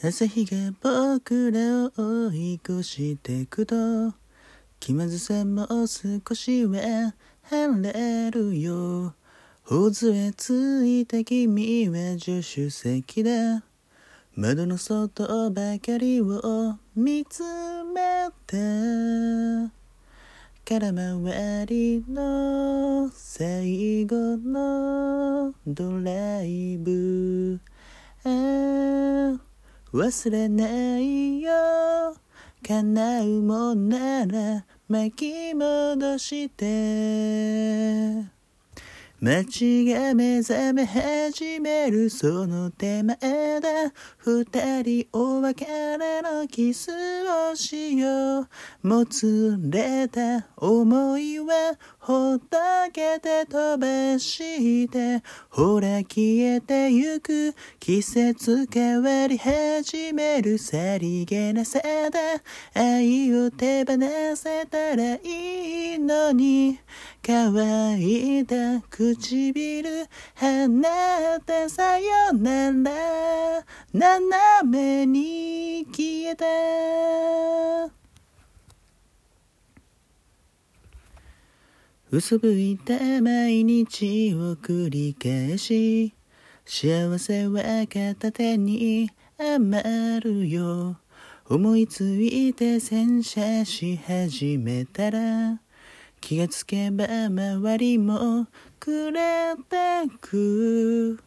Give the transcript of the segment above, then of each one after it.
朝日が僕らを追い越してくと気まずさも少しは晴れるよ。頬杖ついた君は助手席だ窓の外ばかりを見つめて。空回りの最後のドライブ忘れないよ。叶うもんなら巻き戻して。街が目覚め始めるその手前だ二人お別れのキスをしよう。もつれた思いはほっとけて飛ばしてほら消えてゆく季節変わり始めるさりげなさだ愛を手放せたらいいのに。乾いた唇離ってさよなら。斜めに消えた。嘘吹いた毎日を繰り返し幸せは片手に余るよ。思いついて洗車し始めたら気がつけば周りも暮れてく。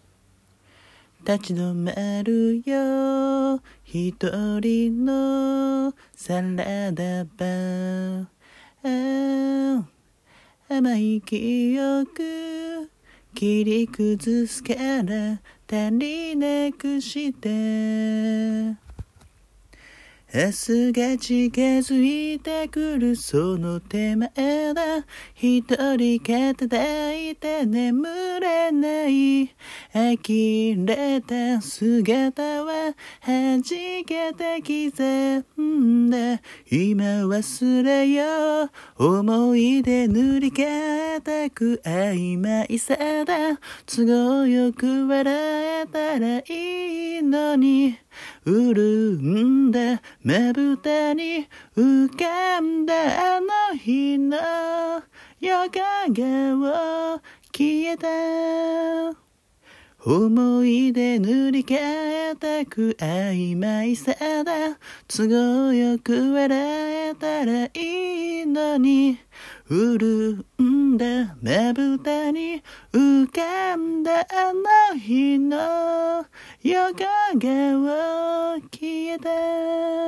立ち止まるよ一人のサラダバー。甘い記憶切り崩すから足りなくして。明日が近づいてくるその手前だ一人肩抱いて眠れない呆れた姿は弾けて刻んで今忘れよう思い出塗り替えたく曖昧さだ都合よく笑えたらいいのに潤んだまぶたに浮かんだあの日の夜影を消えた思い出塗り替えたく曖昧さだ都合よく笑えたらいいのに潤んだまぶたに浮かんだあの日の夜影は消えた。